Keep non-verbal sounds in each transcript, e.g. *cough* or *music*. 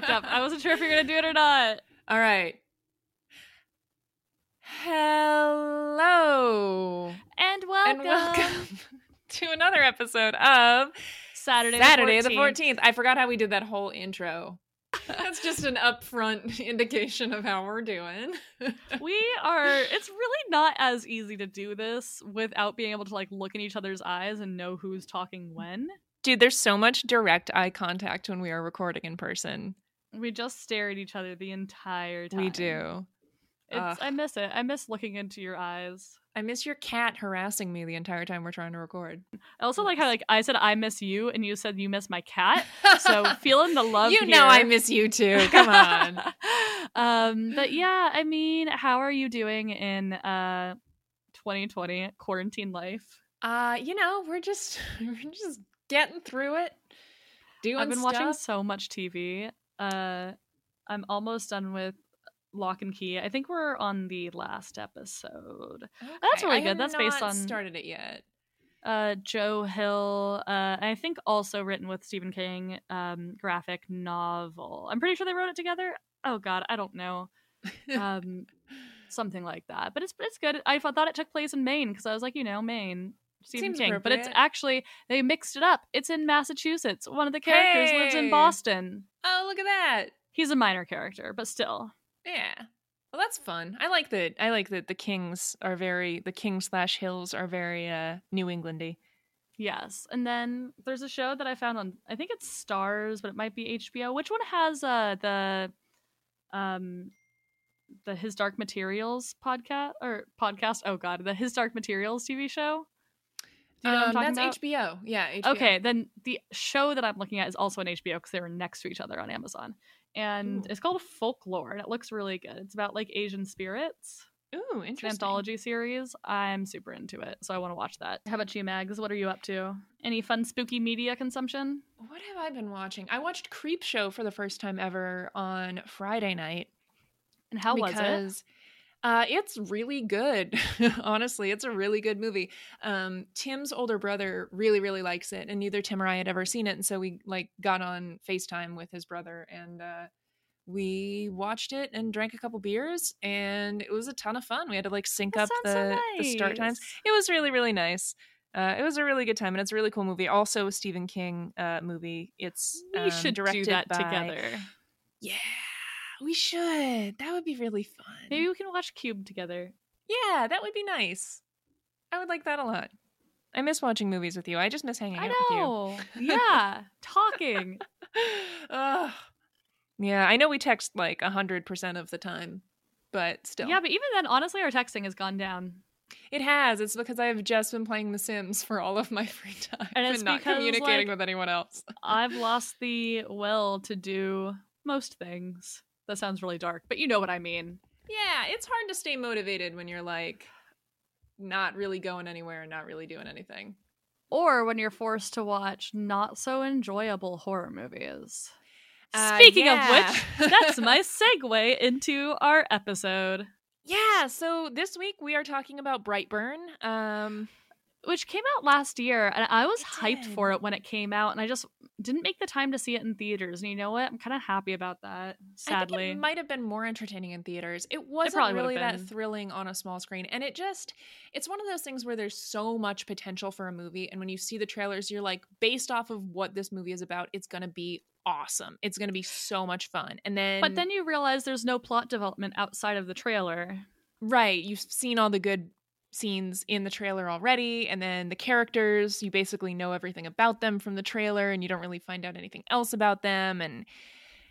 fucked up. I wasn't sure if you're gonna do it or not. All right. Hello And welcome, and welcome *laughs* to another episode of Saturday, Saturday the the 14th. I forgot how we did that whole intro. That's just an upfront *laughs* indication of how we're doing. *laughs* we are. It's really not as easy to do this without being able to like look in each other's eyes and know who's talking when. Dude, there's so much direct eye contact when we are recording in person. We just stare at each other the entire time. We do. It's, Ugh. I miss it. I miss looking into your eyes. I miss your cat harassing me the entire time we're trying to record. I also like how like I said I miss you and you said you miss my cat. So *laughs* feeling the love. you know I miss you too. *laughs* Come on. um, but yeah, I mean, how are you doing in uh 2020 quarantine life? Uh, you know, we're just *laughs* we're just getting through it. Doing I've been watching so much TV. Uh, I'm almost done with Locke and Key. I think we're on the last episode. That's really I good. That's based on- started it yet. Uh, Joe Hill. Uh, I think also written with Stephen King. Um, graphic novel. I'm pretty sure they wrote it together. Oh God, I don't know. *laughs* Um, something like that. But it's it's good. I thought it took place in Maine because I was like, you know, Maine. Stephen Seems King, but it's actually they mixed it up. It's in Massachusetts. One of the characters lives in Boston. oh, look at that. He's a minor character, but still. Yeah. Well, that's fun. I like that. I like that the Kings are very the King slash Hills are very uh New Englandy. Yes. And then there's a show that I found on I think it's Starz, but it might be HBO. Which one has uh the um the His Dark Materials podcast or podcast? Oh god, the His Dark Materials TV show? Do you know Um, that's about? HBO. Yeah. HBO. Okay, then the show that I'm looking at is also on HBO because they were next to each other on Amazon. And Ooh. it's called Folklore and it looks really good. It's about like Asian spirits. Ooh, It's an interesting. anthology series. I'm super into it, so I want to watch that. How about you, Mags? What are you up to? Any fun spooky media consumption? What have I been watching? I watched Creepshow for the first time ever on Friday night. And how was it? Uh, it's really good. *laughs* Honestly, it's a really good movie. Um, Tim's older brother really, really likes it, and neither Tim or I had ever seen it, and so we like got on Facetime with his brother, and uh, we watched it and drank a couple beers, and it was a ton of fun. We had to like sync That up the, so the start times. It was really, really nice. Uh, it was a really good time, and it's a really cool movie. Also, a Stephen King uh, movie. It's We um, should do that by- together. Yeah, we should. That would be really fun. Maybe we can watch Cube together. Yeah, that would be nice. I would like that a lot. I miss watching movies with you. I just miss hanging I out know. *laughs* yeah, talking. *laughs* Ugh. Yeah, I know we text like a hundred percent of the time, but still, Yeah, but even then, honestly, our texting has gone down. it has. It's because I've just been playing The Sims for all of my *laughs* free time And and, not because, communicating like, with anyone else. I've lost the will to do most things. That sounds really dark, but you know what I mean. Yeah, it's hard to stay motivated when you're like not really going anywhere and not really doing anything. Or when you're forced to watch not so enjoyable horror movies. Uh, Speaking yeah. of which, that's my *laughs* segue into our episode, Yeah, so this week we are talking about Brightburn. Um, which came out last year, and I was It hyped for it when it came out, and I just didn't make the time to see it in theaters. And you know what? I'm kind of happy about that. Sadly, it might have been more entertaining in theaters. It wasn't have really that thrilling on a small screen, and it just it's one of those things where there's so much potential for a movie, and when you see the trailers, you're like, based off of what this movie is about, it's gonna be awesome. It's gonna be so much fun, and then but then you realize there's no plot development outside of the trailer. right, you've seen all the good scenes in the trailer already and then the characters you basically know everything about them from the trailer and you don't really find out anything else about them and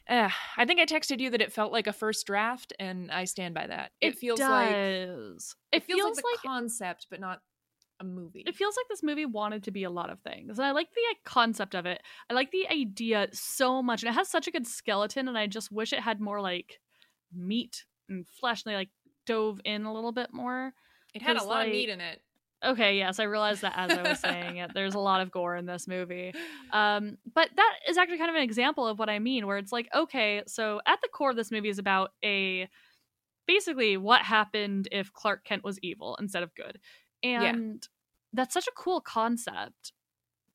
uh, i think i texted you that it felt like a first draft and i stand by that. It, feels like does. it, It feels, feels like like concept but not a movie. It feels like this movie wanted to be a lot of things and i like the concept of it. I like the idea so much and it has such a good skeleton and i just wish it had more like meat and flesh and they like dove in a little bit more it had a lot of meat in it. Okay yes i realized that as i was saying it. There's a lot of gore in this movie. *laughs* Um but that is actually kind of an example of what i mean where it's like okay so at the core of this movie is about a basically what happened if clark kent was evil instead of good. Yeah. and that's such a cool concept.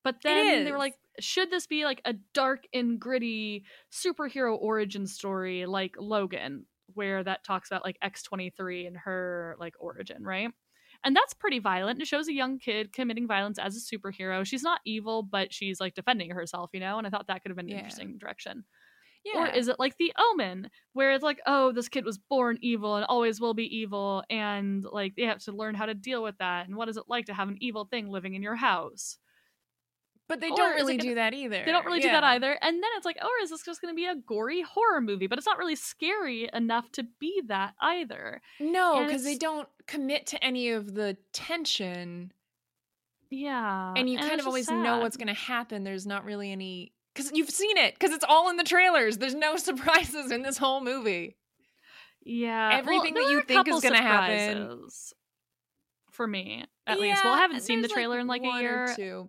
But then they were like should this be like a dark and gritty superhero origin story like Logan, where that talks about like X23 and her like origin, right? And that's pretty violent. It shows a young kid committing violence as a superhero. She's not evil, but she's like defending herself, you know? And I thought that could have been an Yeah. interesting direction. Yeah. Or is it like the omen, where it's like, oh, this kid was born evil and always will be evil, and like they have to learn how to deal with that, and what is it like to have an evil thing living in your house? But they don't really gonna- do that either. They don't really do that either. And then it's like, oh, is this just going to be a gory horror movie? But it's not really scary enough to be that either. No, because they don't commit to any of the tension, Yeah, and you it's kind of always know what's going to happen. There's not really any because you've seen it because it's all in the trailers. There's no *laughs* surprises in this whole movie. Yeah, well, Everything that you think is gonna happen. surprises For me, at least. Well, I haven't seen the trailer in like a one or two.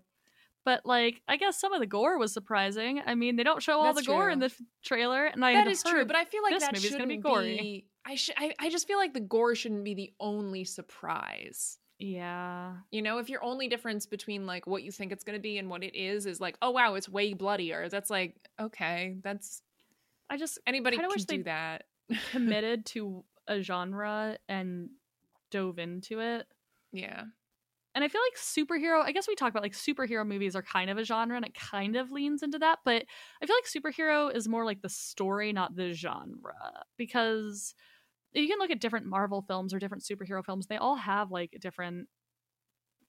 But like I guess some of the gore was surprising. I mean, they don't show all That's the gore in the f- trailer, and I that is true, but I feel like this that shouldn't be gory. be. I should. I, I just feel like the gore shouldn't be the only surprise. yeah, You know, if your only difference between like what you think it's going to be and what it is is like, oh wow, it's way bloodier. That's like, okay, that's I just anybody can wish do that. committed *laughs* to a genre and dove into it. yeah. And I feel like superhero, I guess we talk about like superhero movies are kind of a genre and it kind of leans into that, but I feel like superhero is more like the story, not the genre. Because you can look at different Marvel films or different superhero films, they all have like different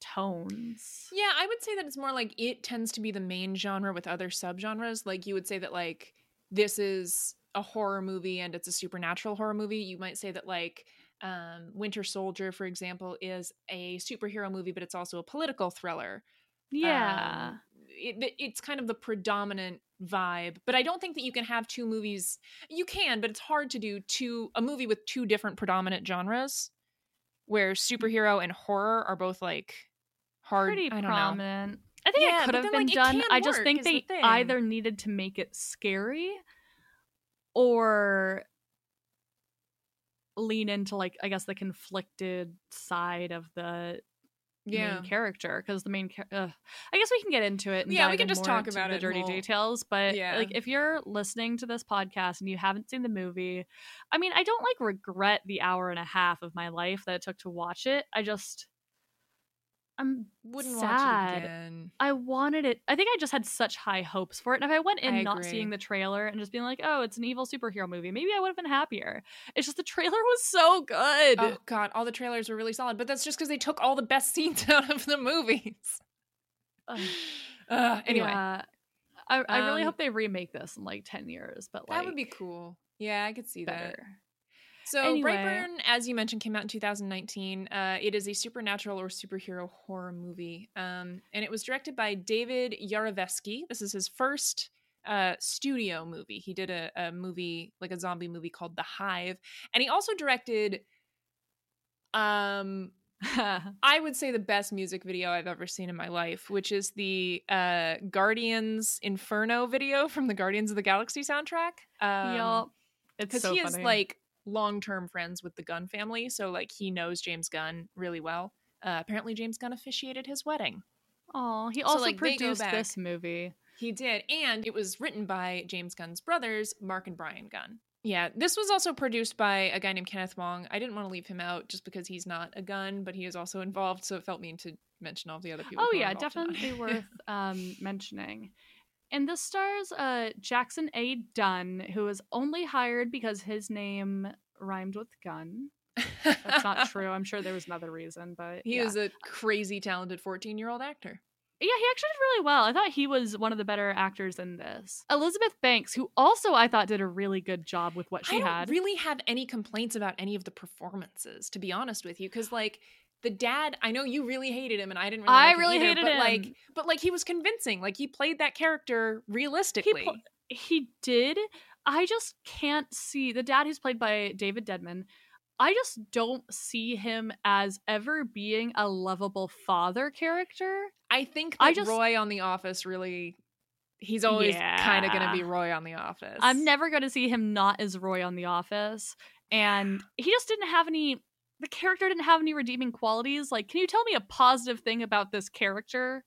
tones. Yeah, I would say that it's more like it tends to be the main genre with other subgenres. Like you would say that like this is a horror movie and it's a supernatural horror movie. You might say that like um, Winter Soldier, for example, is a superhero movie, but it's also a political thriller. Yeah. Um, it, it's kind of the predominant vibe, but I don't think that you can have two movies. You can, but it's hard to do two a movie with two different predominant genres, where superhero and horror are both like hard. Pretty I don't know. prominent. I think Yeah, it could have then, been like, done. I just think is the they either needed to make it scary or lean into like I guess the conflicted side of the Yeah. main character because the main. I guess we can get into it. And Yeah, we can just talk about the it dirty we'll- details. But Yeah. like, if you're listening to this podcast and you haven't seen the movie, I mean, I don't like regret the hour and a half of my life that it took to watch it. I just, I'm Wouldn't sad. watch it again. I wanted it. I think I just had such high hopes for it. And if I went in I not agree. seeing the trailer and just being like, oh, it's an evil superhero movie, maybe I would have been happier. It's just the trailer *laughs* was so good. Oh god, all the trailers were really solid, but that's just because they took all the best scenes *laughs* out of the movies. *sighs* Uh, anyway, Yeah. I, I really Um, hope they remake this in like 10 years, but like that would be cool. Yeah, I could see that. So Anyway. Brightburn, as you mentioned, came out in 2019. Uh, it is a supernatural or superhero horror movie, um, and it was directed by David Yarovesky. This is his first uh, studio movie. He did a, a movie, like a zombie movie called The Hive, and he also directed. Um, *laughs* I would say the best music video I've ever seen in my life, which is the uh, Guardians Inferno video from the Guardians of the Galaxy soundtrack. Um, yup. It's because so he is like long-term friends with the Gunn family, so like he knows James Gunn really well. Uh, apparently, James Gunn officiated his wedding. Oh, he so, also like, produced this movie. He did, and it was written by James Gunn's brothers, Mark and Brian Gunn. Yeah, this was also produced by a guy named Kenneth Huang. I didn't want to leave him out just because he's not a gun, but he is also involved, so it felt mean to mention all the other people. Oh yeah, involved in that. definitely *laughs* worth um, mentioning. And this stars uh, Jackson A. Dunn, who was only hired because his name rhymed with gun. That's not *laughs* true. I'm sure there was another reason, but He yeah. is a crazy talented 14 year old actor. Yeah, he actually did really well. I thought he was one of the better actors in this. Elizabeth Banks, who also I thought did a really good job with what she I don't had. really have any complaints about any of the performances, to be honest with you, because like the dad, I know you really hated him, and I didn't. really I like him really either, hated but Like, but like he was convincing. Like he played that character realistically. pl- he did. I just can't see the dad who's played by David Denman. I just don't see him as ever being a lovable father character. I think I just- Roy on The Office really. He's always kind of going to be Roy on The Office. I'm never going to see him not as Roy on The Office. And he just didn't have any, the character didn't have any redeeming qualities. Like, can you tell me a positive thing about this character?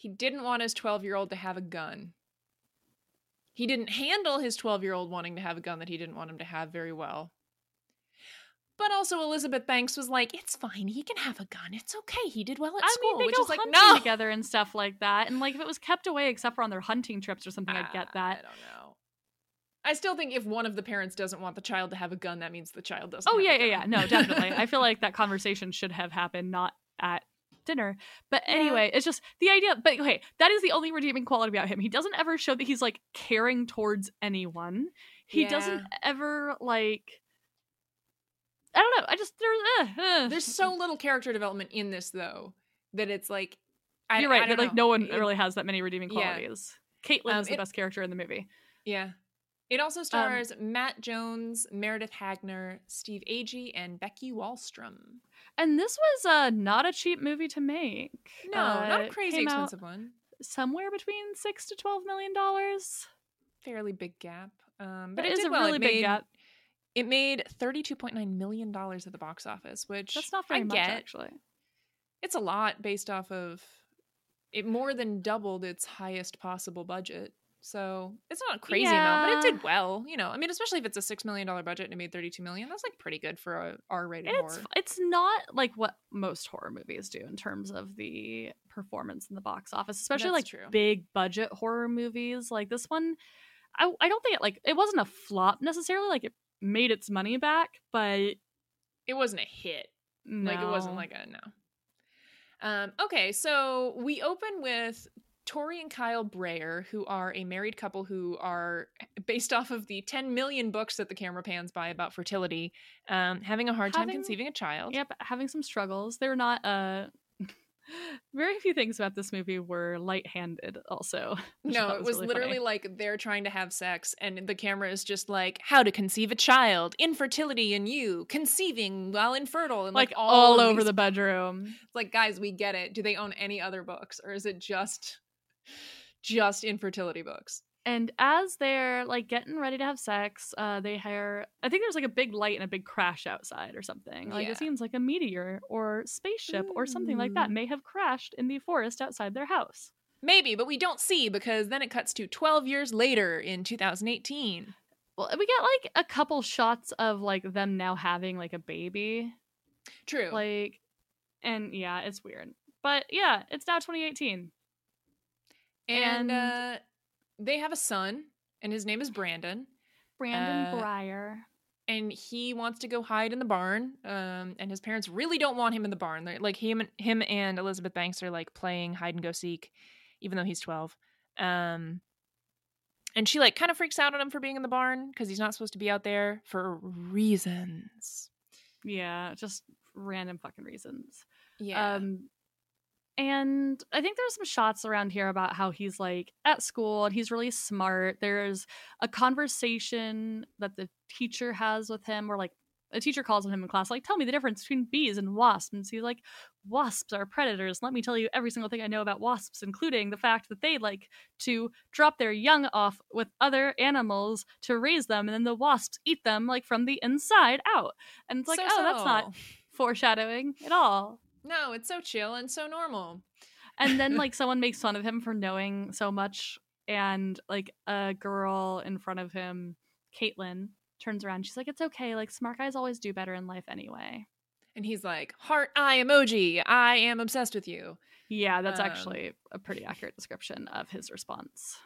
he didn't want his 12 year old to have a gun. He didn't handle his 12 year old wanting to have a gun that he didn't want him to have very well. But also, Elizabeth Banks was like, "It's fine. He can have a gun. It's okay. He did well at I school." mean, they which go is like, hunting no, together and stuff like that. And like, if it was kept away, except for on their hunting trips or something, I'd get Ah, that. I don't know. I still think if one of the parents doesn't want the child to have a gun, that means the child doesn't. Oh yeah, yeah, yeah. No, definitely. I feel *laughs* like that conversation should have happened not at dinner. But anyway, it's just the idea. But okay, that is the only redeeming quality about him. He doesn't ever show that he's like caring towards anyone. He doesn't ever like. I don't know. I just there's uh, uh. There's so little character development in this though that it's like I, You're right. I that, like no one It- really has that many redeeming Yeah. qualities. Caitlyn Um, is the it- best character in the movie. Yeah. It Um, also stars Matt Jones, Meredith Hagner, Steve Agee, and Becky Wahlstrom. And this was uh, not a cheap movie to make. No, Uh, not a crazy expensive one. Somewhere between six to twelve million dollars. Fairly big gap. Um, But but it is a well. really it big made, gap. It made thirty-two point nine million dollars at the box office, which That's not very I much, get. actually. It's a lot based off of it more than doubled its highest possible budget. So it's not a crazy amount, but it did well. You know, I mean, especially if it's a six million dollar budget and it made thirty two million, that's like pretty good for a R rated It's horror. it's not like what most horror movies do in terms of the performance in the box office, especially That's like true. big budget horror movies. Like this one, I I don't think it like it wasn't a flop necessarily. Like it made its money back, but It wasn't a hit. Like it wasn't no. like a no. Um, okay, so we open with Tori and Kyle Breyer, who are a married couple who are based off of the 10 million books that the camera pans by about fertility, um, having a hard time conceiving a child. Yep, having some struggles. They're not uh *laughs* very few things about this movie were light-handed also. *laughs* No, it was really literally funny. like they're trying to have sex, and the camera is just like how to conceive a child, infertility in you, conceiving while infertile, and like like, all, of over these- the bedroom. It's like, guys, we get it. Do they own any other books, or is it just *laughs* just infertility books? And as they're like getting ready to have sex, uh, they hear I think there's like a big light and a big crash outside or something. Like Yeah. it seems like a meteor or spaceship or something like that may have crashed in the forest outside their house. Maybe, but we don't see because then it cuts to 12 years later in 2018. Well, we get like a couple shots of like them now having like a baby. True. Like and yeah, it's weird. But yeah, it's now 2018. And and- uh, they have a son, and his name is Brandon. Brandon Uh, Breyer. and he wants to go hide in the barn. Um, and his parents really don't want him in the barn. They're like him, him and Elizabeth Banks are like playing hide and go seek, even though he's twelve. Um, and she like kind of freaks out on him for being in the barn because he's not supposed to be out there for reasons. Yeah, just random fucking reasons. Yeah, Um, and I think there's some shots around here about how he's like at school and he's really smart. There's a conversation that the teacher has with him where like a teacher calls on him in class, like, tell me the difference between bees and wasps. And he's like, wasps are predators. Let me tell you every single thing I know about wasps, including the fact that they like to drop their young off with other animals to raise them, and then the wasps eat them like from the inside out. And it's like, So oh, that's not foreshadowing at all. No, it's so chill and so normal. and then *laughs* like someone makes fun of him for knowing so much and like a girl in front of him caitlin turns around she's like it's okay like smart guys always do better in life anyway And he's like, heart eye emoji. I am obsessed with you. yeah that's Um, actually a pretty accurate description of his response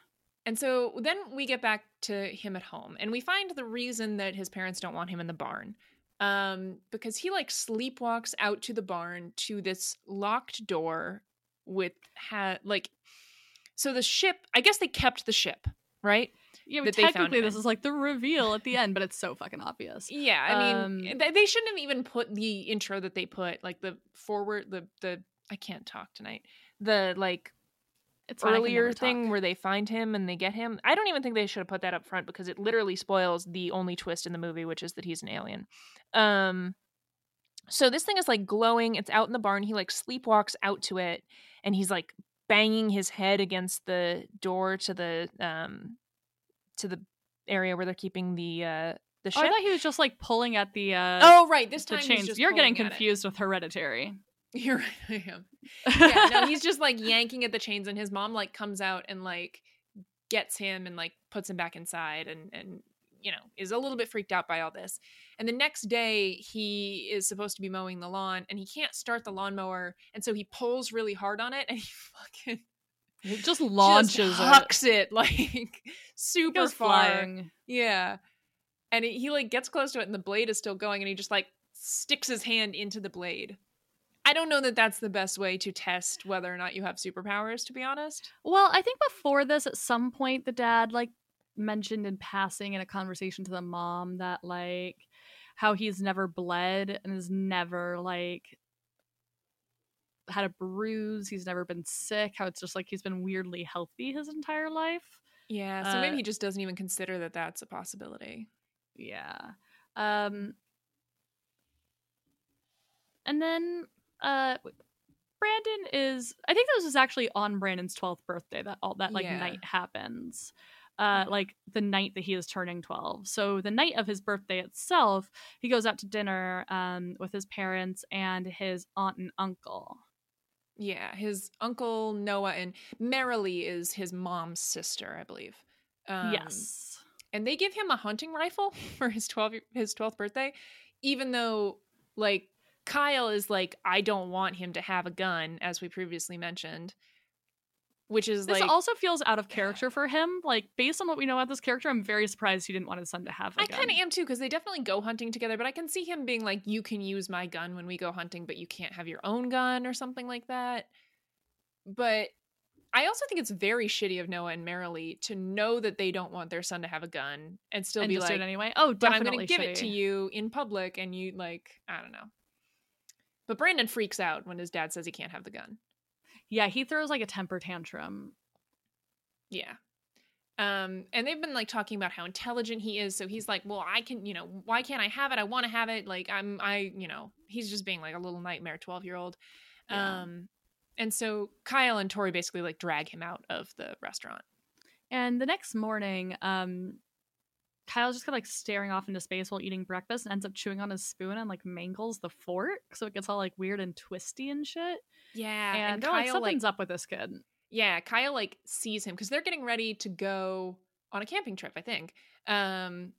And so then we get back to him at home and we find the reason that his parents don't want him in the barn. Um, because he like sleepwalks out to the barn to this locked door with ha like so the ship I guess they kept the ship, right? yeah but that they found technically this is like the reveal at the end but it's so fucking obvious Yeah, I Um, mean they, they shouldn't have even put the intro that they put, like the forward the the I can't talk tonight. The like it's fine, earlier thing talk. where they find him and they get him. I don't even think they should have put that up front because it literally spoils the only twist in the movie, which is that he's an alien. Um so this thing is like glowing, it's out in the barn. He like sleepwalks out to it and he's like banging his head against the door to the um to the area where they're keeping the uh the oh, ship. i thought he was just like pulling at the uh Oh, right. This the time he's chains just you're getting pulling at it. confused with hereditary *laughs* You're right, I am. Yeah, no, he's just like *laughs* yanking at the chains, and his mom like comes out and like gets him and like puts him back inside, and and you know is a little bit freaked out by all this. And the next day, he is supposed to be mowing the lawn, and he can't start the lawnmower, and so he pulls really hard on it, and he *laughs* fucking it just launches just hucks it, it like super flying. Yeah. And he, he like gets close to it and the blade is still going and he just like sticks his hand into the blade. I don't know that that's the best way to test whether or not you have superpowers to be honest. Well, I think before this, at some point, the dad like mentioned in passing in a conversation to the mom that like how he's never bled and has never like had a bruise. He's never been sick. How it's just like he's been weirdly healthy his entire life. Yeah, so Uh, maybe he just doesn't even consider that that's a possibility. Yeah. Um and then uh Brandon is I think this was actually on Brandon's 12th birthday that all that like Yeah. night happens. Uh like the night that he is turning 12. So the night of his birthday itself, he goes out to dinner um with his parents and his aunt and uncle. Yeah, his uncle Noah and Marilee is his mom's sister, I believe. Um, yes. and they give him a hunting rifle *laughs* for his 12 his 12th birthday even though like Kyle is like I don't want him to have a gun as we previously mentioned which is This like also feels out of character for him. Like based on what we know about this character, I'm very surprised he didn't want his son to have a I gun. I kind of am too because they definitely go hunting together but I can see him being like you can use my gun when we go hunting but you can't have your own gun or something like that but I also think it's very shitty of Noah and Marilee to know that they don't want their son to have a gun and still and be like anyway. Oh, but I'm going to give it to you in public and you like I don't know. But Brandon freaks out when his dad says he can't have the gun. Yeah, he throws like a temper tantrum. Yeah. Um and they've been like talking about how intelligent he is so he's like, "Well, I can, you know, why can't I have it? I want to have it. Like I'm I, you know, he's just being like a little nightmare 12-year-old." Yeah. Um and so Kyle and Tori basically like drag him out of the restaurant. And the next morning, um, Kyle's just kind of like staring off into space while eating breakfast and ends up chewing on his spoon and like mangles the fork, so it gets all like weird and twisty and shit. Yeah, and and, like, Kyle like something's up with this kid. yeah kyle like sees him because they're getting ready to go on a camping trip i think um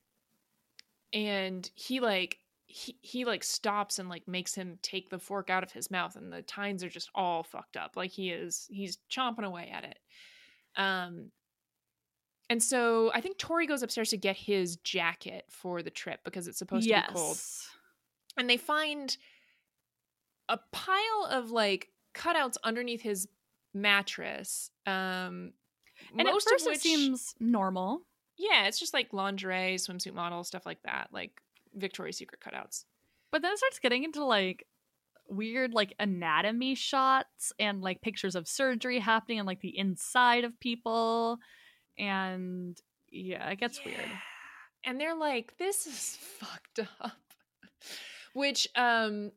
and he like he, he like stops and like makes him take the fork out of his mouth and the tines are just all fucked up like he is he's chomping away at it um and so i think tori goes upstairs to get his jacket for the trip because it's supposed yes. to be cold and they find a pile of like cutouts underneath his mattress um And most at first of which it seems normal. yeah it's just like lingerie swimsuit model stuff like that like victoria's secret cutouts But then it starts getting into like weird like anatomy shots and like pictures of surgery happening and like the inside of people. And yeah, it gets weird. and they're like this is fucked up which um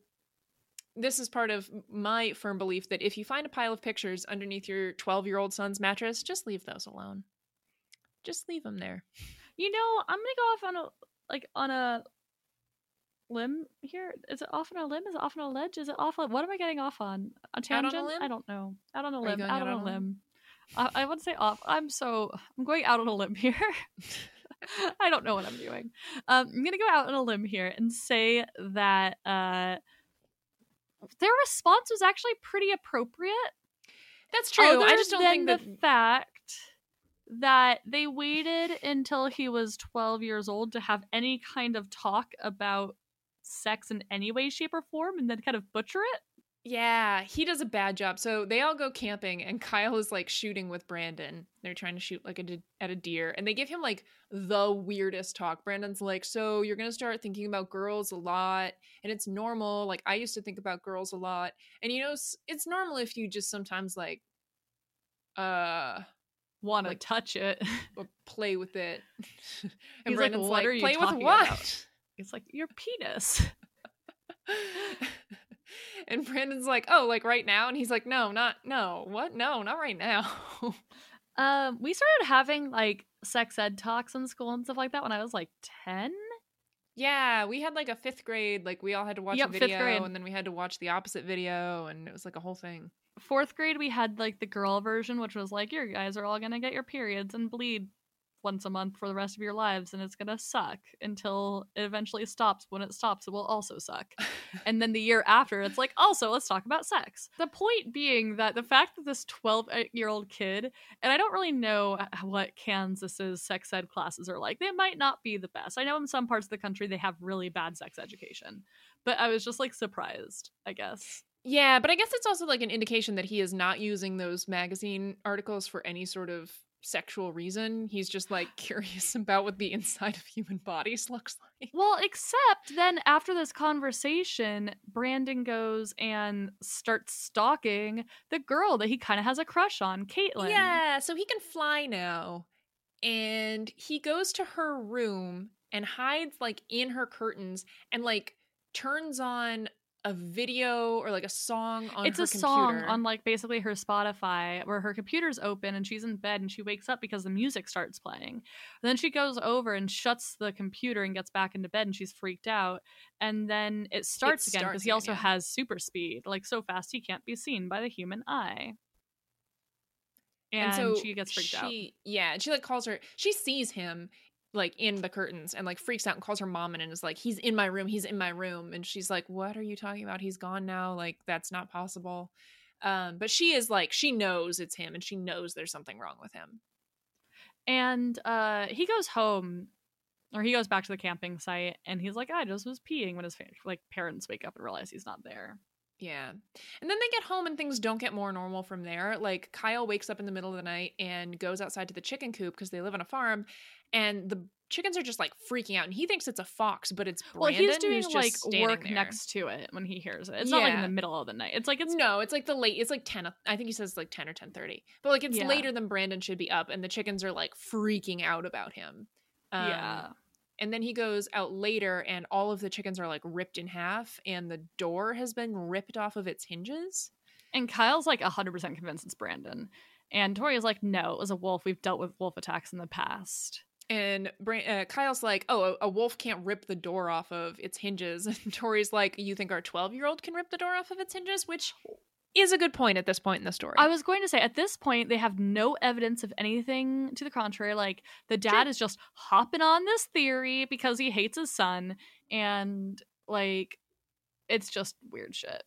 this is part of my firm belief that if you find a pile of pictures underneath your 12 year old son's mattress just leave those alone just leave them there You know, I'm gonna go off on a like on a limb here. Is it off on a limb? Is it off on a ledge? Is it off? On, what am I getting off on? A Out on a tangent? limb? I don't know. Out on a Are limb. going Out, on a limb. I, I would say off. I'm so I'm going out on a limb *laughs* here. I don't know what I'm doing. Um, I'm gonna go out on a limb here and say that uh, their response was actually pretty appropriate. that's true i just don't think that the fact that they waited until he was 12 years old to have any kind of talk about sex in any way, shape, or form, and then kind of butcher it. Yeah, he does a bad job. So they all go camping, and *laughs* Kyle is like shooting with Brandon. They're trying to shoot like a at a deer, and they give him like the weirdest talk. Brandon's like, "So you're gonna start thinking about girls a lot, and it's normal. Like I used to think about girls a lot, and you know, it's normal if you just sometimes like, uh, Want to Like- touch it? or *laughs* play with it." and He's like, Brandon's "What like, are you "Play with talking what?" about? It's like your penis. *laughs* *laughs* and Brandon's like, "Oh, like right now?" And he's like, "No, not no. What? No, not right now." *laughs* Um, we started having like sex ed talks in school and stuff like that when I was like 10. Yeah, we had like a fifth grade, like we all had to watch Yep, a video and then we had to watch the opposite video and it was like a whole thing. Fourth grade, we had like the girl version, which was like, you guys are all gonna get your periods and bleed once a month for the rest of your lives, and it's gonna suck until it eventually stops. When it stops, it will also suck. *laughs* and then the year after, it's like, also, let's talk about sex. The point being that the fact that this 12 year old kid, and I don't really know what Kansas's sex ed classes are like, they might not be the best. I know in some parts of the country they have really bad sex education, but I was just like surprised, I guess. Yeah, but I guess it's also like an indication that he is not using those magazine articles for any sort of sexual reason. He's just like *sighs* curious about what the inside of human bodies *laughs* looks like. Well, except then after this conversation, Brandon goes and starts stalking the girl that he kind of has a crush on, Caitlin. Yeah, so he can fly now. And he goes to her room and hides like in her curtains and like turns on a video or like a song on it's a song on like basically her Spotify where her computer's open and she's in bed and she wakes up because the music starts playing. And then she goes over and shuts the computer and gets back into bed and she's freaked out. And then it starts again because he also yeah. has super speed, like so fast he can't be seen by the human eye. And, so she gets freaked out. she, Yeah, and she like calls her. She sees him like in the curtains and like freaks out and calls her mom in and is like, "He's in my room. He's in my room." And she's like, "What are you talking about? He's gone now. Like that's not possible." Um, but she is like, she knows it's him and she knows there's something wrong with him. And uh he goes home or he goes back to the camping site and he's like, I just was peeing when his like parents wake up and realize he's not there. Yeah. And then they get home and things don't get more normal from there. Like Kyle wakes up in the middle of the night and goes outside to the chicken coop because they live on a farm and the chickens are just like freaking out and he thinks it's a fox, but it's Brandon well, he's doing who's just like work there. next to it when he hears it. It's not like in the middle of the night. It's like it's no, it's like the late. It's like ten. I think he says like ten or ten thirty. But like it's Yeah. later than Brandon should be up, and the chickens are like freaking out about him. Um, yeah. And then he goes out later, and all of the chickens are like ripped in half, and the door has been ripped off of its hinges. And Kyle's like 100% convinced it's Brandon. And Tori is like, no, it was a wolf. We've dealt with wolf attacks in the past. And uh, Kyle's like, "Oh, a, a wolf can't rip the door off of its hinges." *laughs* And Tori's like, "You think our twelve-year-old can rip the door off of its hinges?" Which is a good point at this point in the story. I was going to say, at this point, they have no evidence of anything to the contrary. Like, the dad Sure. is just hopping on this theory because he hates his son. And, like, it's just weird shit.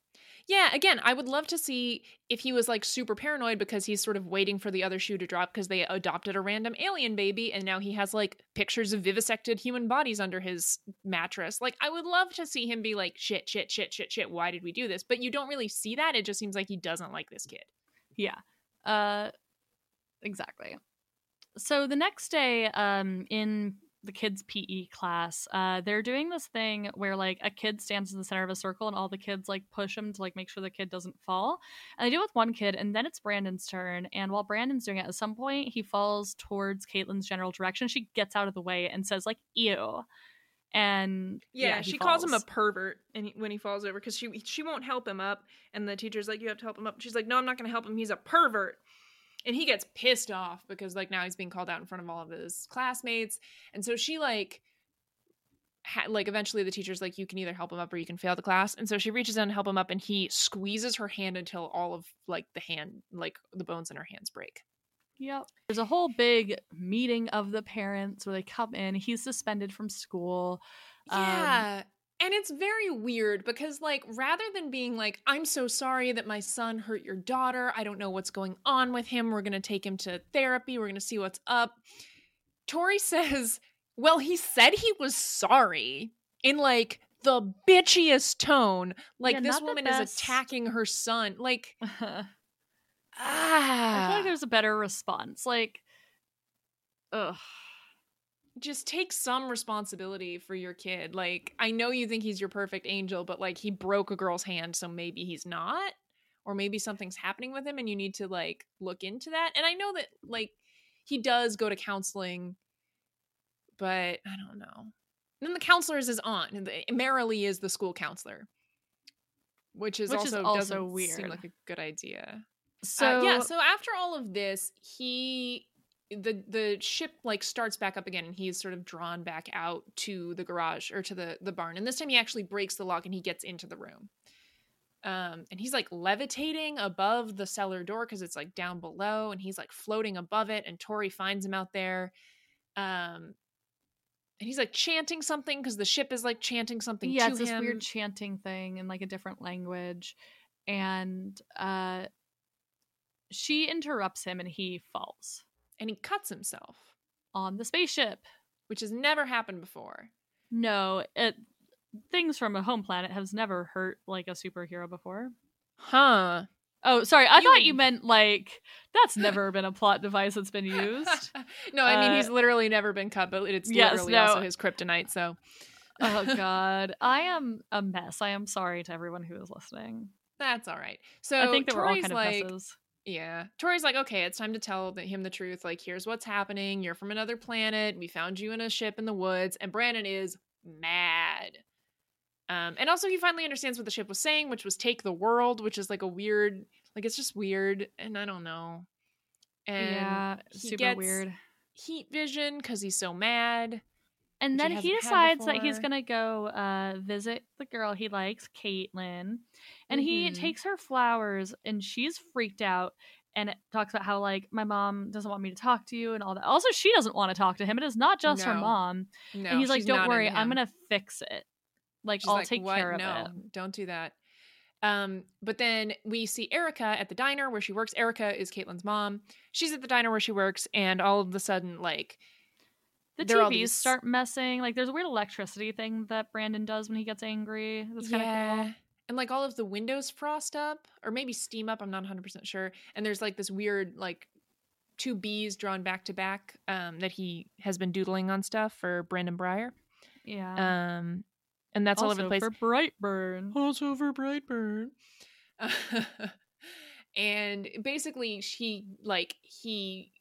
Yeah, again, I would love to see if he was like super paranoid because he's sort of waiting for the other shoe to drop because they adopted a random alien baby and now he has like pictures of vivisected human bodies under his mattress. Like, I would love to see him be like, shit, shit, shit, shit, shit, why did we do this? But you don't really see that. It just seems like he doesn't like this kid. Yeah. Uh exactly. So the next day um in the kids PE class, uh they're doing this thing where like a kid stands in the center of a circle and all the kids like push him to like make sure the kid doesn't fall. And they do it with one kid and then it's Brandon's turn and while Brandon's doing it at some point he falls towards Caitlin's general direction. She gets out of the way and says like ew. And Yeah, he she calls him a pervert and he, when he falls over because she she won't help him up, and the teacher's like, "You have to help him up." She's like, "No, I'm not going to help him. He's a pervert." And he gets pissed off because like now he's being called out in front of all of his classmates, and so she like. Ha- like eventually the teacher's like you can either help him up or you can fail the class and so she reaches down to help him up and he squeezes her hand until all of like the hand like the bones in her hands break Yep. There's a whole big meeting of the parents where they come in. He's suspended from school. Um, Yeah. And it's very weird because, like, rather than being like, I'm so sorry that my son hurt your daughter, I don't know what's going on with him, we're going to take him to therapy, we're going to see what's up. Tori *laughs* says, Well, he said he was sorry in like the bitchiest tone. Like, Yeah, this woman is attacking her son. Like, *laughs* I ah. feel like there's a better response. Like, ugh. Just take some responsibility for your kid. Like, I know you think he's your perfect angel, but like he broke a girl's hand, so maybe he's not. Or maybe something's happening with him and you need to like look into that. And I know that like he does go to counseling, but I don't know. And then the counselor is his aunt, and the, Marilee is the school counselor, which is Which is also also doesn't seem weird. like a good idea. So Uh, yeah, so after all of this, he the the ship like starts back up again and he's sort of drawn back out to the garage or to the the barn. And this time he actually breaks the lock and he gets into the room. Um and he's like levitating above the cellar door because it's like down below and he's like floating above it and tori finds him out there. Um and he's like chanting something because the ship is like chanting something yeah it's this weird chanting thing in like a different language. And uh she interrupts him and he falls and he cuts himself on the spaceship which has never happened before. No it things from a home planet has never hurt like a superhero before. Huh. Oh sorry i You- thought you meant like that's *laughs* never been a plot device that's been used. *laughs* No i mean Uh, he's literally never been cut but it's yes, literally no. also his kryptonite so. Oh god. *laughs* I am a mess. I am sorry to everyone who is listening. That's all right. So i think that we're all Tori's kind of like messes Yeah. Tori's like, okay, it's time to tell him the truth. Like, here's what's happening. You're from another planet. We found you in a ship in the woods. And Brandon is mad. Um, and also, he finally understands what the ship was saying, which was take the world, which is like a weird, like, it's just weird. And I don't know. And yeah super weird heat vision because he's so mad. And then he decides that he's gonna go uh, visit the girl he likes, Caitlin, and he Mhm. takes her flowers, and she's freaked out, and it talks about how like my mom doesn't want me to talk to you and all that. Also, she doesn't want to talk to him. It is not just her mom, No, and he's like, "Don't worry, I'm gonna fix it. Like She's I'll like, take "What? care of it. no, it." don't do that. Um, but then we see Erica at the diner where she works. Erica is Caitlin's mom. She's at the diner where she works, and all of a sudden, like, The all TVs these- start messing. Like there's a weird electricity thing that Brandon does when he gets angry. That's kind of cool. and like all of the windows frost up, or maybe steam up. I'm not 100 percent sure. And there's like this weird like two bees drawn back to back um, that he has been doodling on stuff for Brandon Breyer. Yeah. Um, and that's all over the Also place. for Brightburn. also for Brightburn. *laughs* and basically, she like he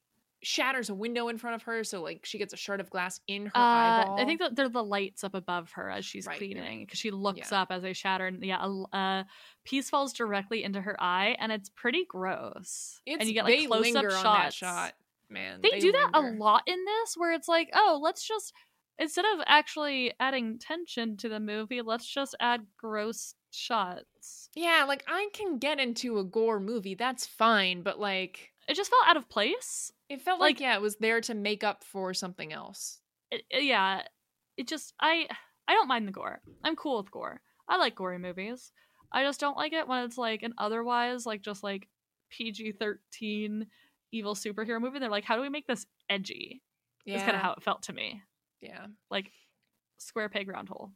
shatters a window in front of her, so like she gets a shard of glass in her Uh, eyeball. I think that they're the lights up above her as she's Right, cleaning because she looks Yeah. up as they shatter. And yeah, a, a piece falls directly into her eye, and it's pretty gross. it's, and you get like close up shots. shot. Man, They, do that a lot in this, where it's like, oh, let's just instead of actually adding tension to the movie, let's just add gross shots. Yeah, like I can get into a gore movie, that's fine, but like It just felt out of place. It felt like, Like- yeah, it was there to make up for something else. It, yeah, it just I I don't mind the gore. I'm cool with gore. I like gory movies. I just don't like it when it's like an otherwise like just like PG thirteen evil superhero movie. They're like, how do we make this edgy? Yeah, That's kind of how it felt to me. yeah. Like square peg round hole.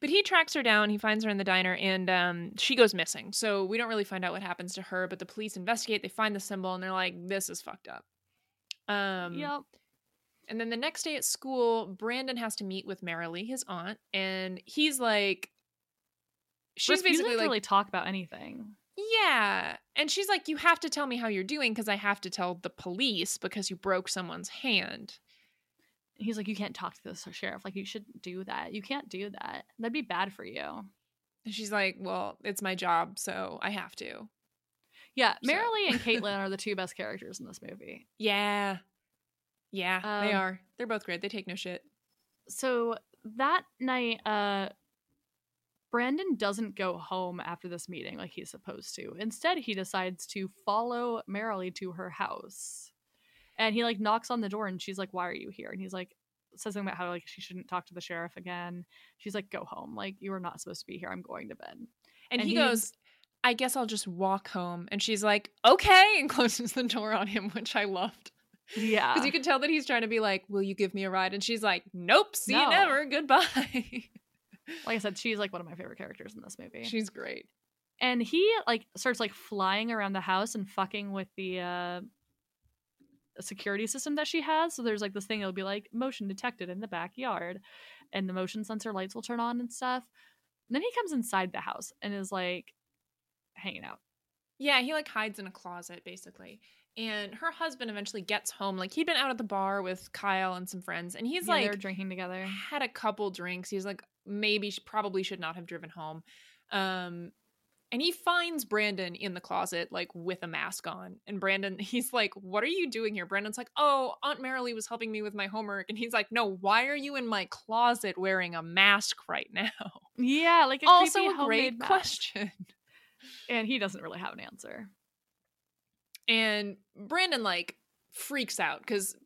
But he tracks her down. He finds her in the diner, and um, she goes missing. So we don't really find out what happens to her. But the police investigate. They find the symbol, and they're like, "This is fucked up." Um, yep. And then the next day at school, Brandon has to meet with Marilee, his aunt, and he's like, she's Refusing basically like, really talk about anything. yeah, and she's like, you have to tell me how you're doing because I have to tell the police because you broke someone's hand. He's like, you can't talk to the sheriff. Like, you should do that. You can't do that. That'd be bad for you. And she's like, well, it's my job, so I have to. Yeah, So- Marilee and *laughs* Caitlin are the two best characters in this movie. Yeah, yeah, they Um, are. They're both great. They take no shit. So that night, uh, Brandon doesn't go home after this meeting like he's supposed to. Instead, he decides to follow Marilee to her house. And he like knocks on the door and she's like, Why are you here? And he's like says something about how like she shouldn't talk to the sheriff again. She's like, Go home. Like you are not supposed to be here. I'm going to bed. And, and he, he- goes, I guess I'll just walk home. And she's like, okay, and *laughs* closes the door on him, which I loved. Yeah. Because you can tell that he's trying to be like, will you give me a ride? And she's like, nope, see you never. Goodbye. *laughs* like I said, she's like one of my favorite characters in this movie. she's great. and he like starts like flying around the house and fucking with the uh security system that she has so there's like this thing it'll be like motion detected in the backyard and the motion sensor lights will turn on and stuff and then he comes inside the house and is like hanging out Yeah, he like hides in a closet basically. And her husband eventually gets home. Like he'd been out at the bar with Kyle and some friends, and he's yeah, they're like drinking together had a couple drinks. He's like maybe probably should not have driven home. Um and he finds Brandon in the closet, like with a mask on. And Brandon, *laughs* he's like, What are you doing here? Brandon's like, Oh, Aunt Marilee was helping me with my homework. And he's like, No, why are you in my closet wearing a mask right now? *laughs* Yeah, like a also a great mask. question. And he doesn't really have an answer. And Brandon like freaks out because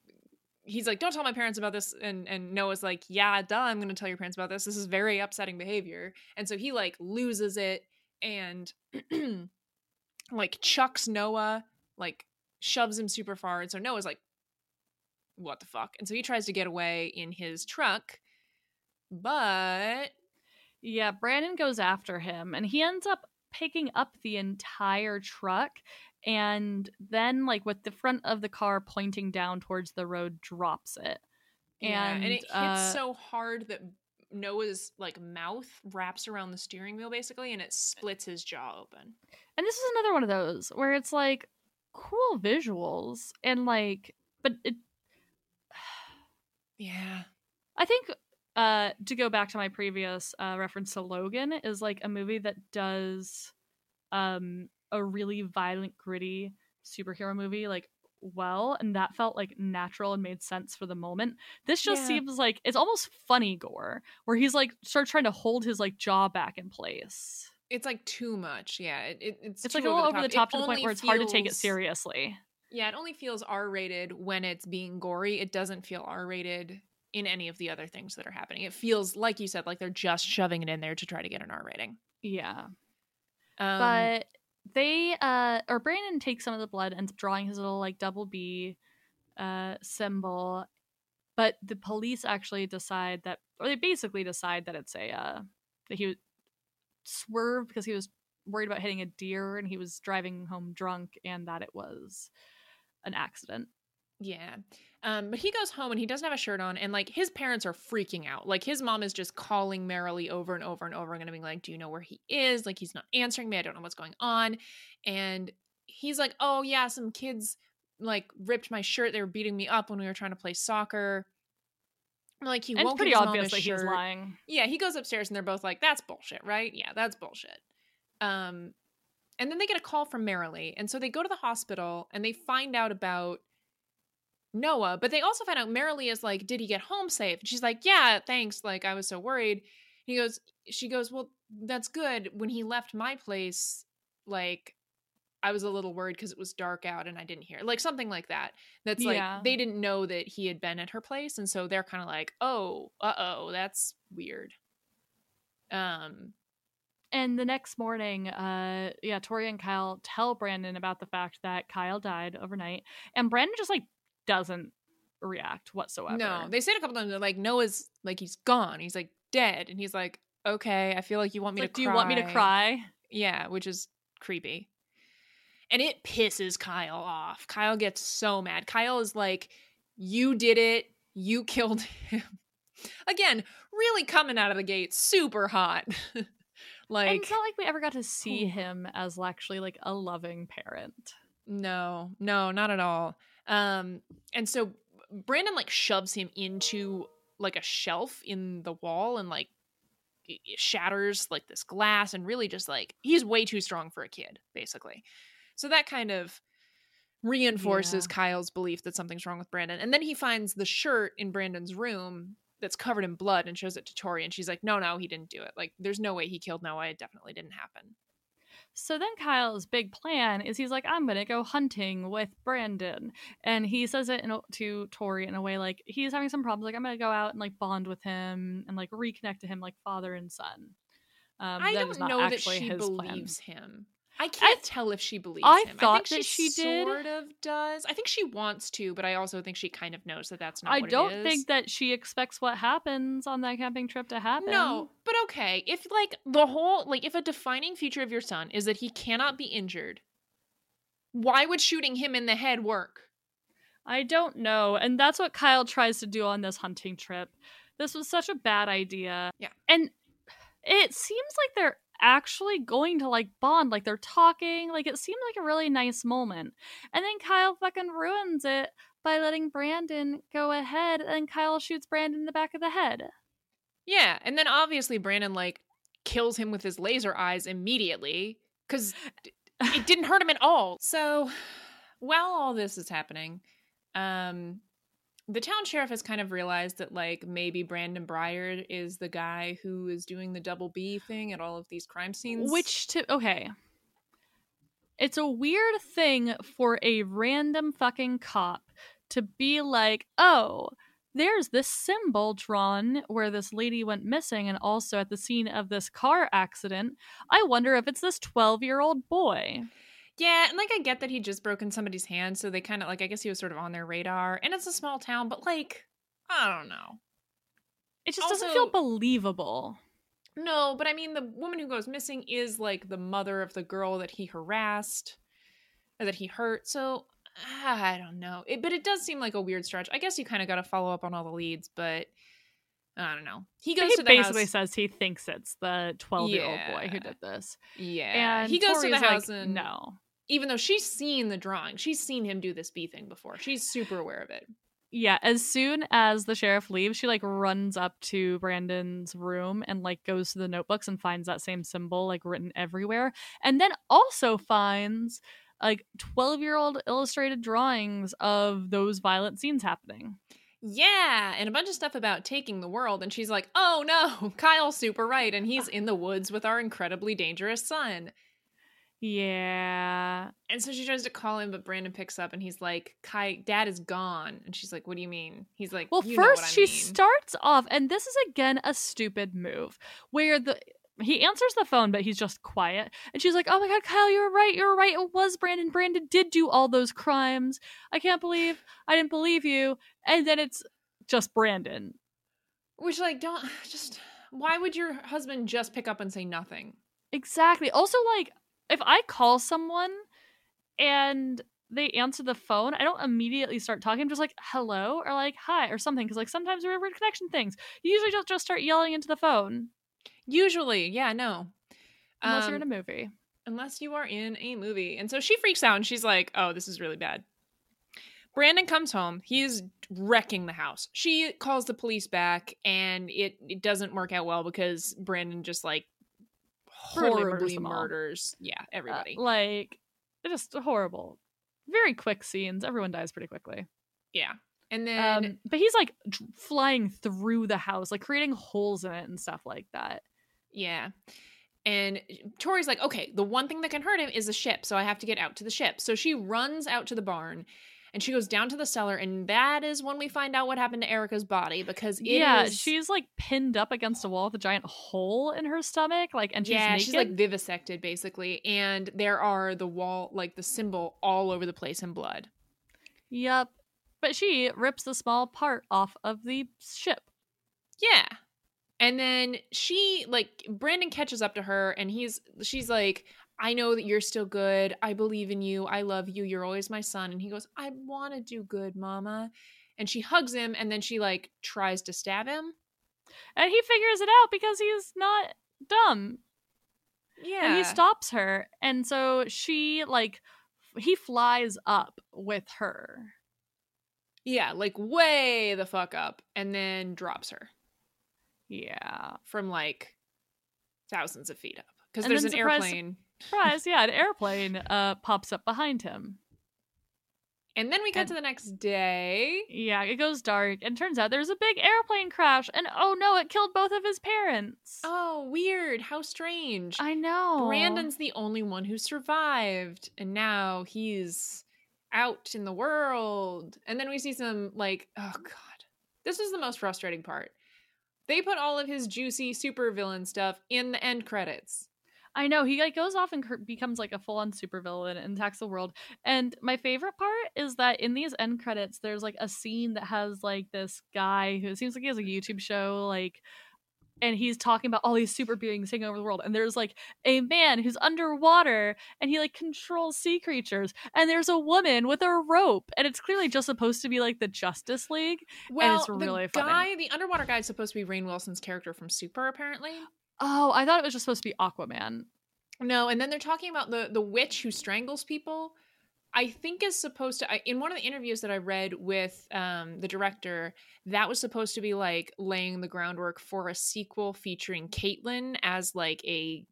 he's like, "Don't tell my parents about this." And and Noah's like, "Yeah, duh, I'm going to tell your parents about this. This is very upsetting behavior." And so he like loses it and *clears throat* like chucks Noah, like shoves him super far. And so Noah's like, "What the fuck?" And so he tries to get away in his truck, but Yeah, Brandon goes after him and he ends up picking up the entire truck and then like with the front of the car pointing down towards the road drops it. yeah, and, And, it hits uh, so hard that Noah's like mouth wraps around the steering wheel basically, and it splits his jaw open. And this is another one of those where it's like cool visuals and like but it *sighs* Yeah. I think uh to go back to my previous uh reference to Logan is like a movie that does um a really violent gritty superhero movie like well and that felt like natural and made sense for the moment. This just Yeah. seems like it's almost funny gore where he's like starts trying to hold his like jaw back in place. It's like too much. Yeah, it, it- it's It's like a little over the top It to the point where it's hard to take it seriously. Yeah, it only feels R rated when it's being gory. It doesn't feel R rated in any of the other things that are happening. It feels like you said, like they're just shoving it in there to try to get an R rating. Yeah. Um, but they uh or Brandon takes some of the blood and drawing his little like double B uh symbol but the police actually decide that or they basically decide that it's a uh that he swerved because he was worried about hitting a deer and he was driving home drunk and that it was an accident Yeah. Um, but he goes home and he doesn't have a shirt on, and like his parents are freaking out. Like his mom is just calling Marilee over and over and over again, and being like, Do you know where he is? Like he's not answering me. I don't know what's going on. And he's like, Oh yeah, some kids like ripped my shirt. They were beating me up when we were trying to play soccer. Like he and won't pretty give his mom obvious a that he's lying Yeah, he goes upstairs and they're both like, "That's bullshit, right? Yeah, that's bullshit." Um, and then they get a call from Marilee, and so they go to the hospital and they find out about Noah, but they also find out Marilee is like, "Did he get home safe?" And she's like, "Yeah, thanks. Like, I was so worried." He goes, she goes, "Well, that's good. When he left my place, like." I was a little worried because it was dark out and I didn't hear like something like that. That's Yeah. like they didn't know that he had been at her place, and so they're kind of like, "Oh, uh oh, that's weird." Um, And the next morning, uh, yeah, Tori and Kyle tell Brandon about the fact that Kyle died overnight, and Brandon just like doesn't react whatsoever. no, they said a couple times they're like, "Noah's like he's gone. He's like dead," and he's like, "Okay, I feel like you want me like, to. do you want me to cry? Yeah, which is creepy. And it pisses Kyle off. Kyle gets so mad. Kyle is like, You did it. You *laughs* killed him. Again, really coming out of the gate super hot. *laughs* and like, it's not like we ever got to see him as actually like a loving parent. no, no, not at all. Um, and so Brandon like shoves him into like a shelf in the wall and like shatters like this glass and really just like he's way too strong for a kid, basically. So that kind of reinforces Yeah. Kyle's belief that something's wrong with Brandon. And then he finds the shirt in Brandon's room that's covered in blood and shows it to Tori and she's like, "No, no, he didn't do it. Like there's no way he killed Noah. It definitely didn't happen." So then Kyle's big plan is he's like, I'm gonna go hunting with Brandon, and he says it in a, to Tori in a way like he's having some problems. Like I'm gonna go out and like bond with him and like reconnect to him like father and son. Um, I don't know that she his plan. believes him. I can't tell if she believes I him. thought I think that she did. Sort of does. I think she wants to, but I also think she kind of knows that that's not. I what don't it is. think that she expects what happens on that camping trip to happen. No, but okay. If like the whole like if a defining feature of your son is that he cannot be injured, why would shooting him in the head work? I don't know. And that's what Kyle tries to do on this hunting trip. This was such a bad idea. Yeah. And it seems like they're actually going to like bond, like they're talking. Like it seemed like a really nice moment. And then Kyle fucking ruins it by letting Brandon go ahead and Kyle shoots Brandon in the back of the head. Yeah, and then obviously Brandon like kills him with his laser eyes immediately because it didn't hurt him at all. So *sighs* while all this is happening, um, the town sheriff has kind of realized that like maybe Brandon Breyer is the guy who is doing the double B thing at all of these crime scenes. Which to okay. It's a weird thing for a random fucking cop to be like, "Oh, there's this symbol drawn where this lady went missing and also at the scene of this car accident. I wonder if it's this 12-year-old boy." Yeah, and like I get that he just broken somebody's hand, so they kind of like I guess he was sort of on their radar. And it's a small town, but like I don't know. It just doesn't feel believable. No, but I mean the woman who goes missing is like the mother of the girl that he harassed or that he hurt. So I don't know. It, but it does seem like a weird stretch. I guess you kind of got to follow up on all the leads, but I don't know. He goes he to the basically house. says he thinks it's the 12-year-old boy who did this. Yeah, And he goes to the Tori's like, house and no. Even though she's seen the drawing, she's seen him do this bee thing before. She's super aware of it. Yeah, as soon as the sheriff leaves, she like runs up to Brandon's room and like goes to the notebooks and finds that same symbol like written everywhere. And then also finds like 12-year-old illustrated drawings of those violent scenes happening. Yeah, and a bunch of stuff about taking the world. And she's like, oh no, *laughs* Kyle's super right. And he's uh in the woods with our incredibly dangerous son. Yeah. And so she tries to call him, but Brandon picks up and he's like, Kai, dad is gone. And she's like, what do you mean? He's like, Well, "You know what first she mean." starts off, and this is again a stupid move where the he answers the phone, but he's just quiet. And she's like, Oh my god, Kyle, you're right, you're right. It was Brandon. Brandon did do all those crimes. I can't believe I didn't believe you. And then it's just Brandon. Which, like, don't *sighs* just, why would your husband just pick up and say nothing? Exactly. Also, like, if I call someone and they answer the phone, I don't immediately start talking. I'm just like, hello, or like, hi, or something. Because, like, sometimes we're weird connection things. You usually just, just start yelling into the phone. Usually, yeah, no. Unless you're Um, in a movie. unless you are in a movie. And so she freaks out and she's like, oh, this is really bad. Brandon comes home. He's wrecking the house. She calls the police back and it, it doesn't work out well because Brandon just like Brutally murders horribly murders, yeah, Uh, everybody. like, just horrible. Very quick scenes. Everyone dies pretty quickly. yeah. And then Um, but he's like flying through the house, like creating holes in it and stuff like that. Yeah. And Tori's like, okay, the one thing that can hurt him is the ship, so I have to get out to the ship. So she runs out to the barn and she goes down to the cellar, and that is when we find out what happened to Erica's body because it yeah, is- she's like pinned up against a wall with a giant hole in her stomach, like, and she's yeah, naked. she's like vivisected basically, and there are the wall, like the symbol, all over the place in blood. Yep. But she rips the small part off of the ship. Yeah. And then she like Brandon catches up to her and he's she's like I know that you're still good. I believe in you. I love you. You're always my son. And he goes, "I want to do good, mama." And she hugs him and then she like tries to stab him. And he figures it out because he's not dumb. Yeah. And he stops her. And so she, like, he flies up with her. Yeah, like way the fuck up and then drops her Yeah. from like thousands of feet up because there's an surprise- airplane. Surprise, yeah, an airplane uh pops up behind him. And then we cut And- to the next day. Yeah, it goes dark, and turns out there's a big airplane crash, and oh no, it killed both of his parents. Oh, weird. How strange. I know. Brandon's the only one who survived, and now he's out in the world. And then we see some, like, oh god, this is the most frustrating part. They put all of his juicy supervillain stuff in the end credits. I know he like goes off and cr- becomes like a full-on supervillain and attacks the world. And my favorite part is that in these end credits, there's like a scene that has like this guy who seems like he has a YouTube show, like, and he's talking about all these super beings taking over the world. And there's like a man who's underwater and he like controls sea creatures. And there's a woman with a rope, and it's clearly just supposed to be like the Justice League. Well, it's really the funny. guy, the underwater guy, is supposed to be Rainn Wilson's character from Super, apparently. Oh, I thought it was just supposed to be Aquaman. No, and then they're talking about the the witch who strangles people. I think is supposed to. I, in one of the interviews that I read with um, the director, that was supposed to be like laying the groundwork for a sequel featuring Caitlyn as like a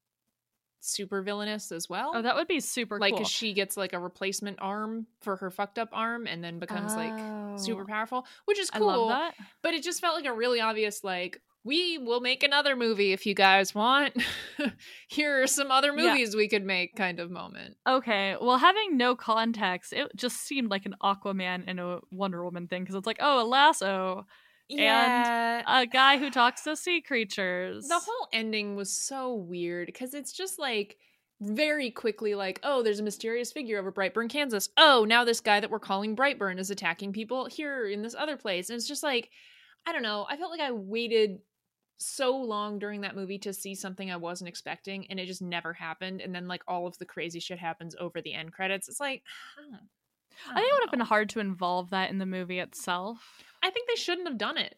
super villainous as well. Oh, that would be super like cool. she gets like a replacement arm for her fucked up arm and then becomes like super Oh, powerful, which is I cool. love that. But it just felt like a really obvious like we will make another movie if you guys want. *laughs* Here are some other Yeah. movies we could make kind of moment. Okay, well, having no context, it just seemed like an Aquaman and a Wonder Woman thing because it's like, oh, a lasso, Yeah. a guy who talks to sea creatures. the whole ending was so weird because it's just like very quickly like oh there's a mysterious figure over brightburn kansas oh now this guy that we're calling brightburn is attacking people here in this other place and it's just like i don't know i felt like i waited so long during that movie to see something i wasn't expecting and it just never happened and then like all of the crazy shit happens over the end credits it's like I I think it would have been hard to involve that in the movie itself. i think they shouldn't have done it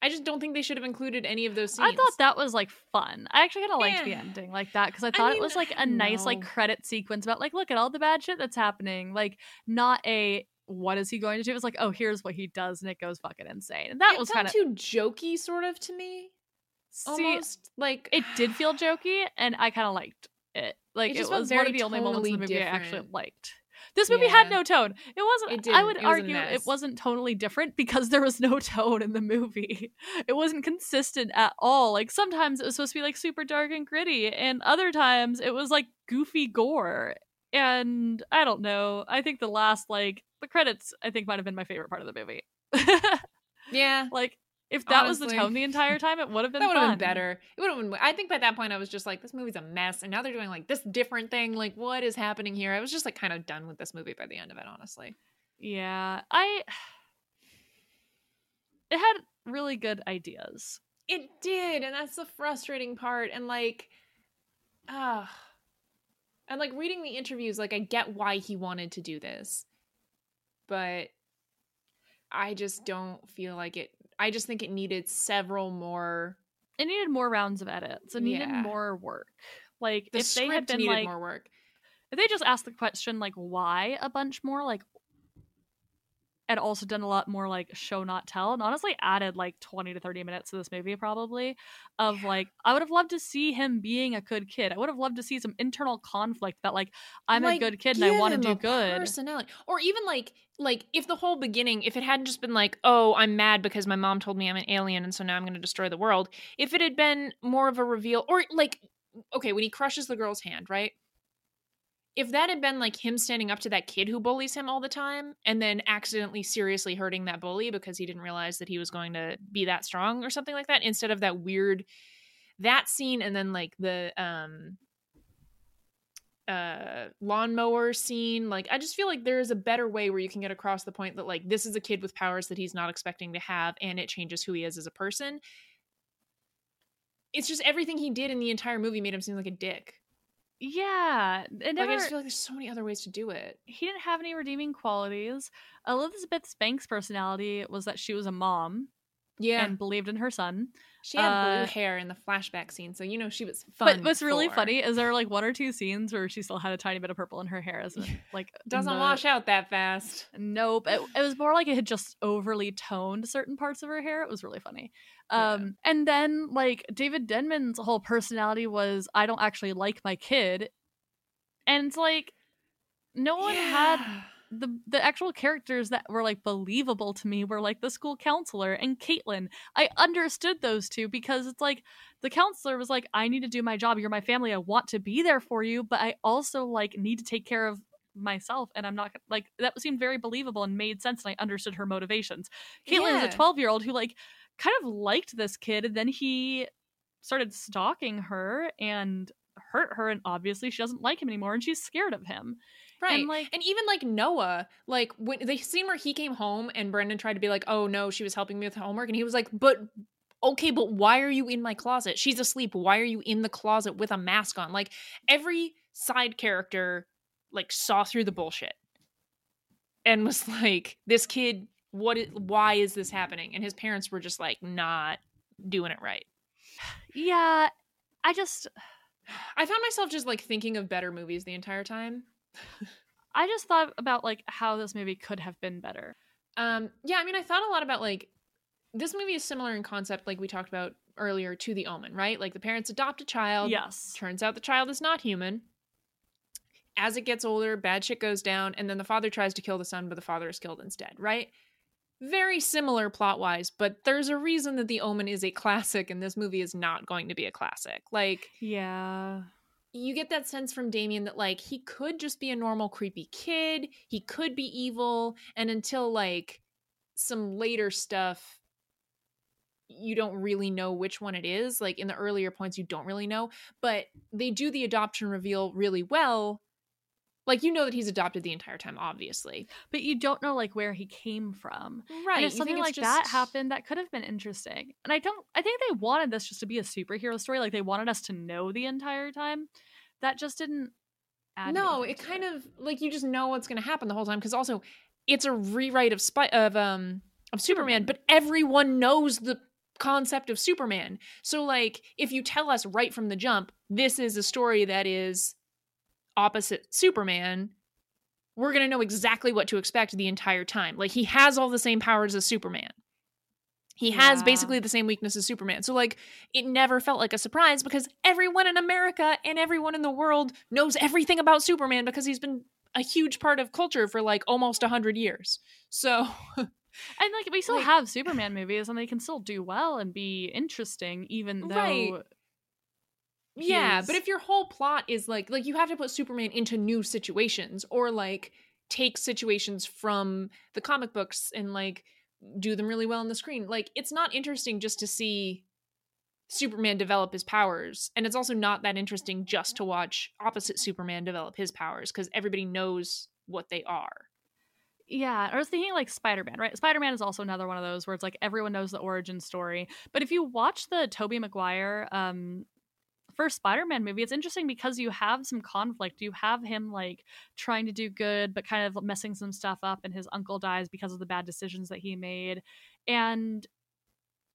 i just don't think they should have included any of those scenes I thought that was like fun. I actually kind of liked the ending like that because I thought mean, it was like a nice like credit sequence about like look at all the bad shit that's happening. Like not a what is he going to do? It's like oh here's what he does and it goes fucking insane. And that it was kind of too jokey sort of to me see almost like it did feel jokey and I kind of liked it. Like It it, was one of the only moments in the movie I actually liked. This movie had no tone. It wasn't. It I would It argue it wasn't tonally different because there was no *laughs* tone in the movie. It wasn't consistent at all. Like sometimes it was supposed to be like super dark and gritty, and other times it was like goofy gore. And I don't know. I think the last like the credits I think might have been my favorite part of the movie. *laughs* yeah like if that was the tone the entire *laughs* time, it would have been that would have been better it would have been i think by that point i was just like this movie's a mess and now they're doing like this different thing like what is happening here i was just like kind of done with this movie by the end of it honestly Yeah, I. *sighs* It had really good ideas. it did and that's the frustrating part and like ah and like reading the interviews like i get why he wanted to do this but i just don't feel like it i just think it needed several more It needed more rounds of edits. It needed Yeah. more work. Like the if they had been needed like, more work if they just asked the question like why a bunch more, like, and also done a lot more like show not tell, and honestly added like twenty to thirty minutes to this movie probably. Of Yeah. like, I would have loved to see him being a good kid. I would have loved to see some internal conflict that like I'm Like, a good kid and I want to do good. personality or even like like if the whole beginning if it hadn't just been like oh i'm mad because my mom told me i'm an alien and so now i'm going to destroy the world if it had been more of a reveal or like okay when he crushes the girl's hand right if that had been like him standing up to that kid who bullies him all the time and then accidentally seriously hurting that bully because he didn't realize that he was going to be that strong or something like that instead of that weird that scene and then like the um uh lawnmower scene like i just feel like there is a better way where you can get across the point that like this is a kid with powers that he's not expecting to have and it changes who he is as a person. It's just everything he did in the entire movie made him seem like a dick Yeah, it like i just feel like there's so many other ways to do it he didn't have any redeeming qualities. Elizabeth Banks' personality was that she was a mom yeah and believed in her son. she had uh, blue hair in the flashback scene so you know she was fun but what's really for. funny is there like one or two scenes where she still had a tiny bit of purple in her hair, as *laughs* in, like doesn't the- wash out that fast Nope, it, it was more like it had just overly toned certain parts of her hair. It was really funny. Yeah. Um, and then like David Denman's whole personality was I don't actually like my kid, and it's like no one had Yeah. The the actual characters that were like believable to me were like the school counselor and Caitlin. I understood those two because it's like the counselor was like, I need to do my job. You're my family. I want to be there for you, but I also like need to take care of myself and I'm not like that seemed very believable and made sense and I understood her motivations. Caitlin is a 12 year old who like kind of liked this kid and then he started stalking her and hurt her and obviously she doesn't like him anymore and she's scared of him. Right. And like And even like Noah, like when the scene where he came home and Brandon tried to be like, oh no, she was helping me with homework. And he was like, but okay, but why are you in my closet? She's asleep. Why are you in the closet with a mask on? Like every side character like saw through the bullshit and was like, this kid, what is, why is this happening? And his parents were just like not doing it right. yeah, I just I found myself just like thinking of better movies the entire time. I just thought about like how this movie could have been better. Um, yeah, I mean, I thought a lot about like this movie is similar in concept, like we talked about earlier, to The Omen, right? Like the parents adopt a child. Yes. Turns out the child is not human. As it gets older, bad shit goes down, and then the father tries to kill the son, but the father is killed instead, right? Very similar plot wise, but there's a reason that The Omen is a classic and this movie is not going to be a classic. Like, Yeah. You get that sense from Damien that like he could just be a normal creepy kid, he could be evil, and until like some later stuff you don't really know which one it is. Like in the earlier points you don't really know, but they do the adoption reveal really well. Like you know that he's adopted the entire time obviously. But you don't know like where he came from. Right. And if something like it's that happened, that could have been interesting. And I don't I think they wanted this just to be a superhero story. Like they wanted us to know the entire time. That just didn't add No, it kind of like you just know what's going to happen the whole time because also it's a rewrite of spy of um of Superman, Superman. but everyone knows the concept of Superman. So like if you tell us right from the jump, this is a story that is opposite Superman, we're going to know exactly what to expect the entire time. Like he has all the same powers as Superman. He has Yeah. basically the same weakness as Superman. So like it never felt like a surprise because everyone in America and everyone in the world knows everything about Superman because he's been a huge part of culture for like almost 100 years. So *laughs* And like we still Like- have Superman movies and they can still do well and be interesting even though Right. Yeah, but if your whole plot is like like you have to put Superman into new situations or like take situations from the comic books and like do them really well on the screen. Like it's not interesting just to see Superman develop his powers and it's also not that interesting just to watch opposite Superman develop his powers cuz everybody knows what they are. Yeah, I was thinking like Spider Man, right? Spider Man is also another one of those where it's like everyone knows the origin story. But if you watch the Tobey Maguire um, first Spider Man movie, it's interesting because you have some conflict. You have him like trying to do good, but kind of messing some stuff up, and his uncle dies because of the bad decisions that he made. And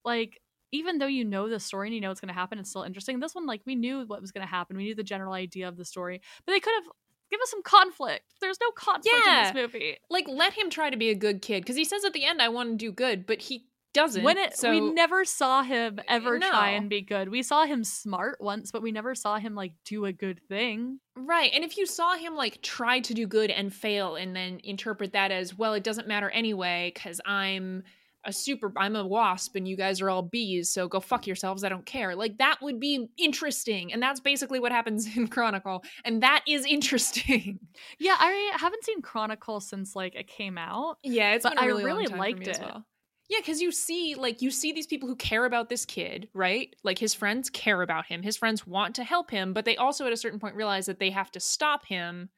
like, even though you know the story and you know what's going to happen, it's still interesting. This one, like, we knew what was going to happen. We knew the general idea of the story, but they could have give us some conflict. There's no conflict Yeah. in this movie. Like let him try to be a good kid cuz he says at the end I want to do good, but he doesn't. when it so we never saw him ever try and be good we saw him smart once but we never saw him like do a good thing Right. And if you saw him like try to do good and fail and then interpret that as, well, it doesn't matter anyway cuz I'm a super I'm a wasp and you guys are all bees, so go fuck yourselves, I don't care. Like that would be interesting. And that's basically what happens *laughs* in Chronicle. And that is interesting. *laughs* yeah i haven't seen chronicle since like it came out Yeah, it's But been a I really, long really liked it. well. Yeah, because you see, like, you see these people who care about this kid, right? Like, his friends care about him. His friends want to help him, but they also, at a certain point, realize that they have to stop him.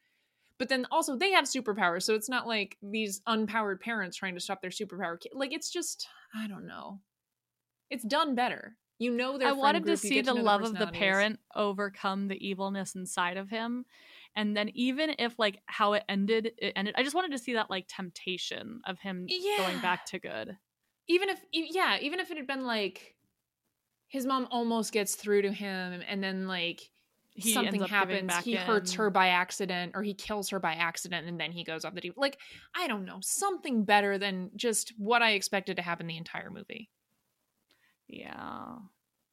But then also, they have superpowers, so it's not like these unpowered parents trying to stop their superpower kid. Like, it's just, I don't know. It's done better. You know, their i wanted to group, you see the love of the parent overcome the evilness inside of him and then even if like how it ended it ended i just wanted to see that like temptation of him going back to good even if yeah even if it had been like his mom almost gets through to him and then like He something ends up giving happens he hurts her by accident or he kills her by accident and then he goes off the deep like i don't know something better than just what i expected to happen the entire movie. Yeah.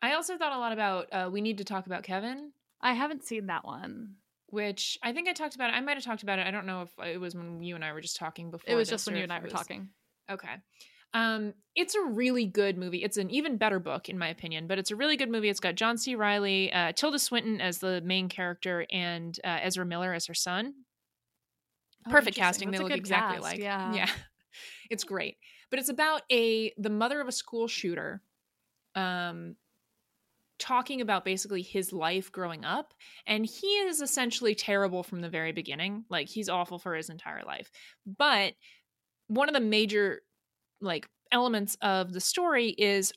I also thought a lot about uh, we need to talk about kevin. I haven't seen that one. Which i think i talked about it i might have talked about it i don't know if it was when you and i were just talking before it was just when you and i were was- talking. Okay. Um, it's a really good movie. It's an even better book, in my opinion, but it's a really good movie. It's got John C. Reilly, uh, Tilda Swinton as the main character, and uh, Ezra Miller as her son. Oh, Perfect casting. That's they look exactly cast, like. yeah Yeah. *laughs* It's great. But it's about a the mother of a school shooter um talking about basically his life growing up and he is essentially terrible from the very beginning. Like he's awful for his entire life. But one of the major like elements of the story is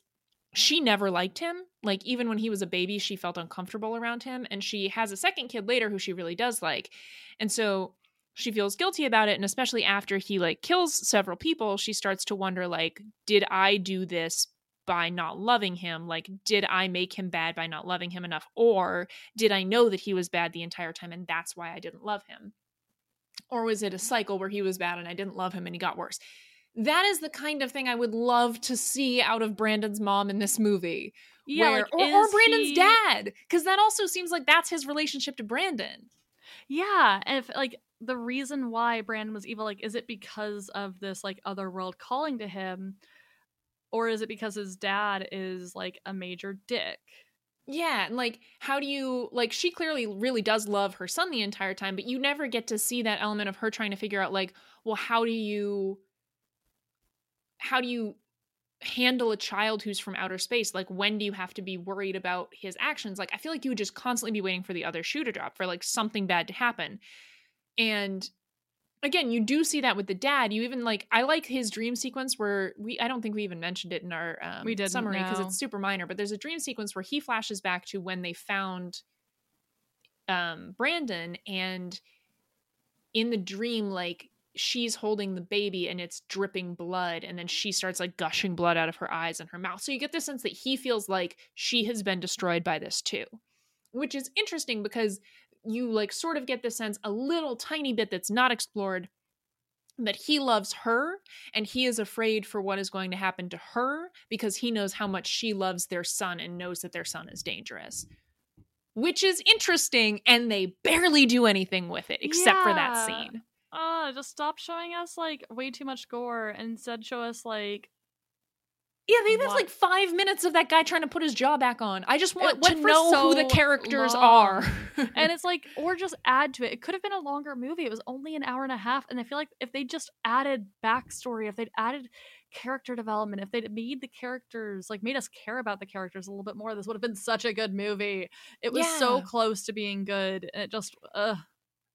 she never liked him. Like even when he was a baby, she felt uncomfortable around him and she has a second kid later who she really does like. And so she feels guilty about it and especially after he like kills several people, she starts to wonder like did I do this by not loving him? Like did I make him bad by not loving him enough or did I know that he was bad the entire time and that's why I didn't love him? Or was it a cycle where he was bad and I didn't love him and he got worse? That is the kind of thing I would love to see out of Brandon's mom in this movie. Yeah, where, like, or, or Brandon's he- dad, because that also seems like that's his relationship to Brandon. Yeah, and if like the reason why Brandon was evil, like, is it because of this like other world calling to him, or is it because his dad is like a major dick? Yeah, and like, how do you like? She clearly really does love her son the entire time, but you never get to see that element of her trying to figure out, like, well, how do you, how do you handle a child who's from outer space? Like, when do you have to be worried about his actions? Like, I feel like you would just constantly be waiting for the other shoe to drop for like something bad to happen, and again you do see that with the dad you even like i like his dream sequence where we i don't think we even mentioned it in our um, We summary because no. it's super minor but there's a dream sequence where he flashes back to when they found um brandon and in the dream like she's holding the baby and it's dripping blood and then she starts like gushing blood out of her eyes and her mouth so you get the sense that he feels like she has been destroyed by this too which is interesting because you like sort of get the sense a little tiny bit that's not explored that he loves her and he is afraid for what is going to happen to her because he knows how much she loves their son and knows that their son is dangerous which is interesting and they barely do anything with it except for that Yeah. Scene Uh, just stop showing us like way too much gore and instead show us like yeah they have like five minutes of that guy trying to put his jaw back on. I just want to know who the characters long. are. And *laughs* it's like or just add to it. It could have been a longer movie. It was only an hour and a half and i feel like if they just added backstory if they'd added character development if they'd made the characters like made us care about the characters a little bit more this would have been such a good movie. It was so close to being good and it just uh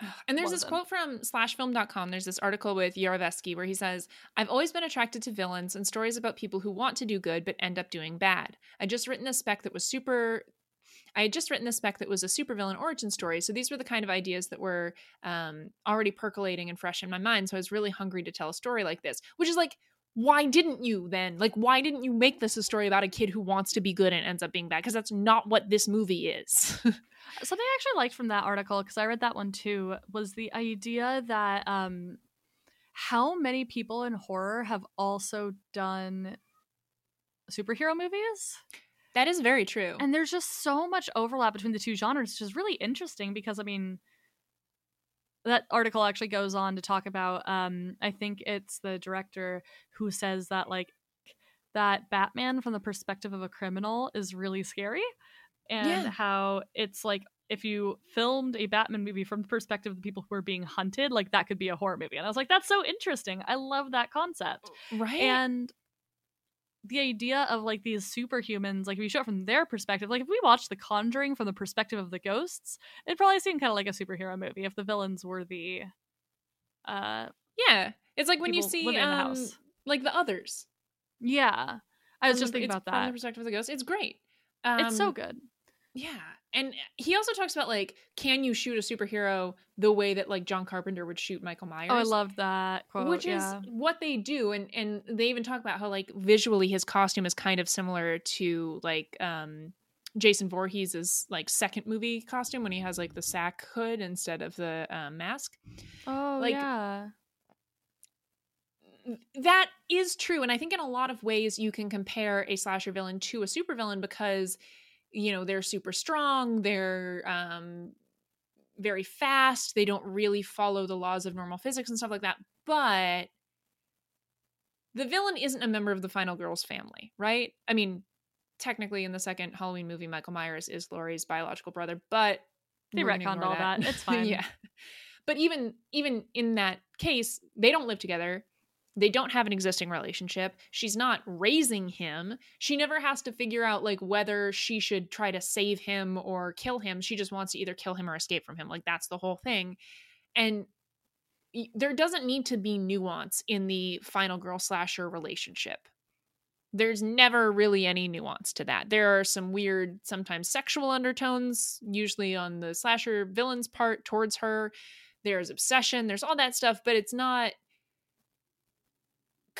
*sighs* And there's this wasn't. quote from slashfilm.com. There's this article with Yarovesky where he says, I've always been attracted to villains and stories about people who want to do good but end up doing bad. I just written a spec that was super. I had just written a spec that was a supervillain origin story. So these were the kind of ideas that were um, already percolating and fresh in my mind. So I was really hungry to tell a story like this, which is like, why didn't you then? Like, why didn't you make this a story about a kid who wants to be good and ends up being bad? Because that's not what this movie is. *laughs* something i actually liked from that article because i read that one too was the idea that um how many people in horror have also done superhero movies that is very true. and there's just so much overlap between the two genres which is really interesting because i mean that article actually goes on to talk about um i think it's the director who says that like that batman from the perspective of a criminal is really scary and Yeah. how it's like if you filmed a batman movie from the perspective of the people who are being hunted like that could be a horror movie and i was like that's so interesting i love that concept right? and the idea of like these superhumans, like if you show it from their perspective, like if we watched The Conjuring from the perspective of the ghosts, it'd probably seem kind of like a superhero movie if the villains were the uh Yeah, it's like when you see in the um, house. like the others. yeah. I was From just the- thinking about from the that. perspective of the ghost. It's great. it's so Um, good. Yeah, and he also talks about like, can you shoot a superhero the way that like John Carpenter would shoot Michael Myers? Oh, I love that quote. which yeah. is what they do, and and they even talk about how like visually his costume is kind of similar to like um Jason Voorhees' like second movie costume when he has like the sack hood instead of the um, mask. Oh like, yeah. that is true and i think in a lot of ways you can compare a slasher villain to a supervillain because you know they're super strong they're um very fast they don't really follow the laws of normal physics and stuff like that but the villain isn't a member of the final girl's family right i mean technically in the second halloween movie michael myers is laurie's biological brother but They retconned all that. It's *laughs* fine. yeah but even even in that case they don't live together they don't have an existing relationship. She's not raising him. She never has to figure out like whether she should try to save him or kill him. She just wants to either kill him or escape from him. Like that's the whole thing. And there doesn't need to be nuance in the final girl slasher relationship. There's never really any nuance to that. There are some weird sometimes sexual undertones usually on the slasher villain's part towards her. There's obsession. There's all that stuff but it's not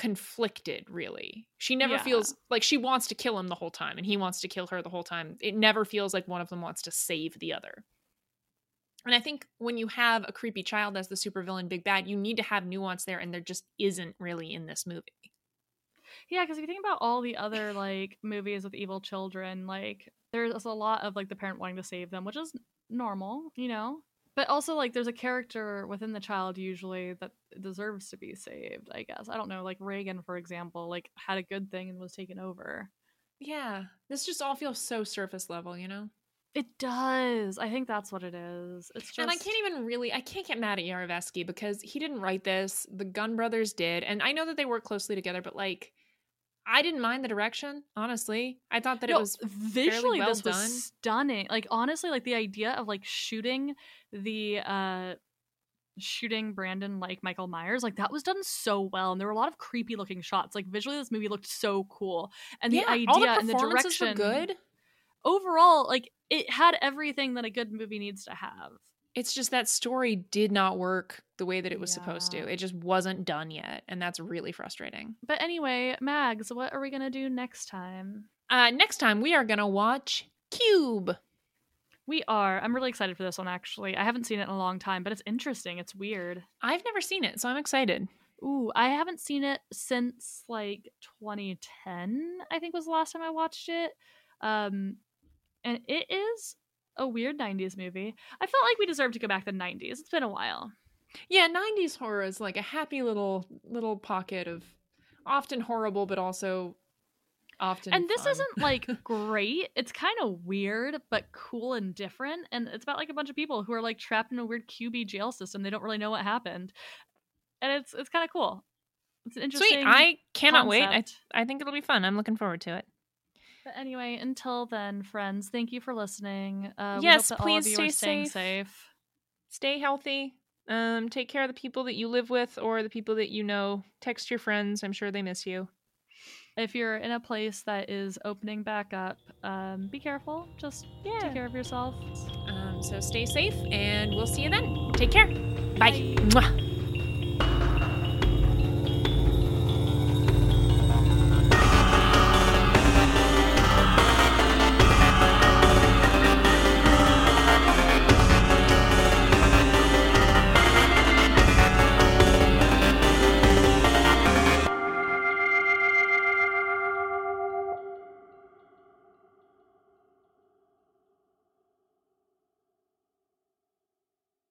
conflicted really she never Yeah. feels like she wants to kill him the whole time and he wants to kill her the whole time it never feels like one of them wants to save the other And I think when you have a creepy child as the supervillain big bad, you need to have nuance there, and there just isn't really in this movie. Yeah, because if you think about all the other like movies with evil children, like there's a lot of like the parent wanting to save them, which is normal, you know. But also like there's a character within the child usually that deserves to be saved, I guess. I don't know, like regan for example, like had a good thing and was taken over. Yeah. This just all feels so surface level, you know? It does. I think that's what it is. It's just And I can't even really I can't get mad at Yarovesky because he didn't write this. The Gunn brothers did. And I know that they work closely together, but like I didn't mind the direction, honestly. I thought that No, it was visually well this was done. stunning. Like honestly, like the idea of like shooting the uh shooting Brandon like Michael Myers, like that was done so well. And there were a lot of creepy looking shots. Like visually this movie looked so cool. And yeah, the idea all the and the direction were good. Overall, like it had everything that a good movie needs to have. It's just that story did not work the way that it was supposed to. It just wasn't done yet, and that's really frustrating. But anyway, Mags, what are we gonna do next time? Uh, next time we are gonna watch Cube. We are. I'm really excited for this one actually. I haven't seen it in a long time, but it's interesting. It's weird. I've never seen it, so I'm excited. Ooh, I haven't seen it since like 2010, I think was the last time I watched it. Um and it is a weird 90s movie. I felt like we deserve to go back to the 90s. It's been a while. Yeah, 90s horror is like a happy little little pocket of often horrible, but also often. and this fun. isn't like *laughs* great. It's kind of weird, but cool and different. And it's about like a bunch of people who are like trapped in a weird QB jail system. They don't really know what happened. And it's it's kind of cool. It's an interesting sweet. I cannot wait. I. I think it'll be fun. I'm looking forward to it. But anyway, until then, friends, thank you for listening. Uh, Yes, hope that all of please stay safe. safe. Stay healthy. Um, take care of the people that you live with or the people that you know. Text your friends. I'm sure they miss you. If you're in a place that is opening back up, um, be careful. Just Yeah. take care of yourself. Um, so stay safe, and we'll see you then. Take care. Bye. Bye.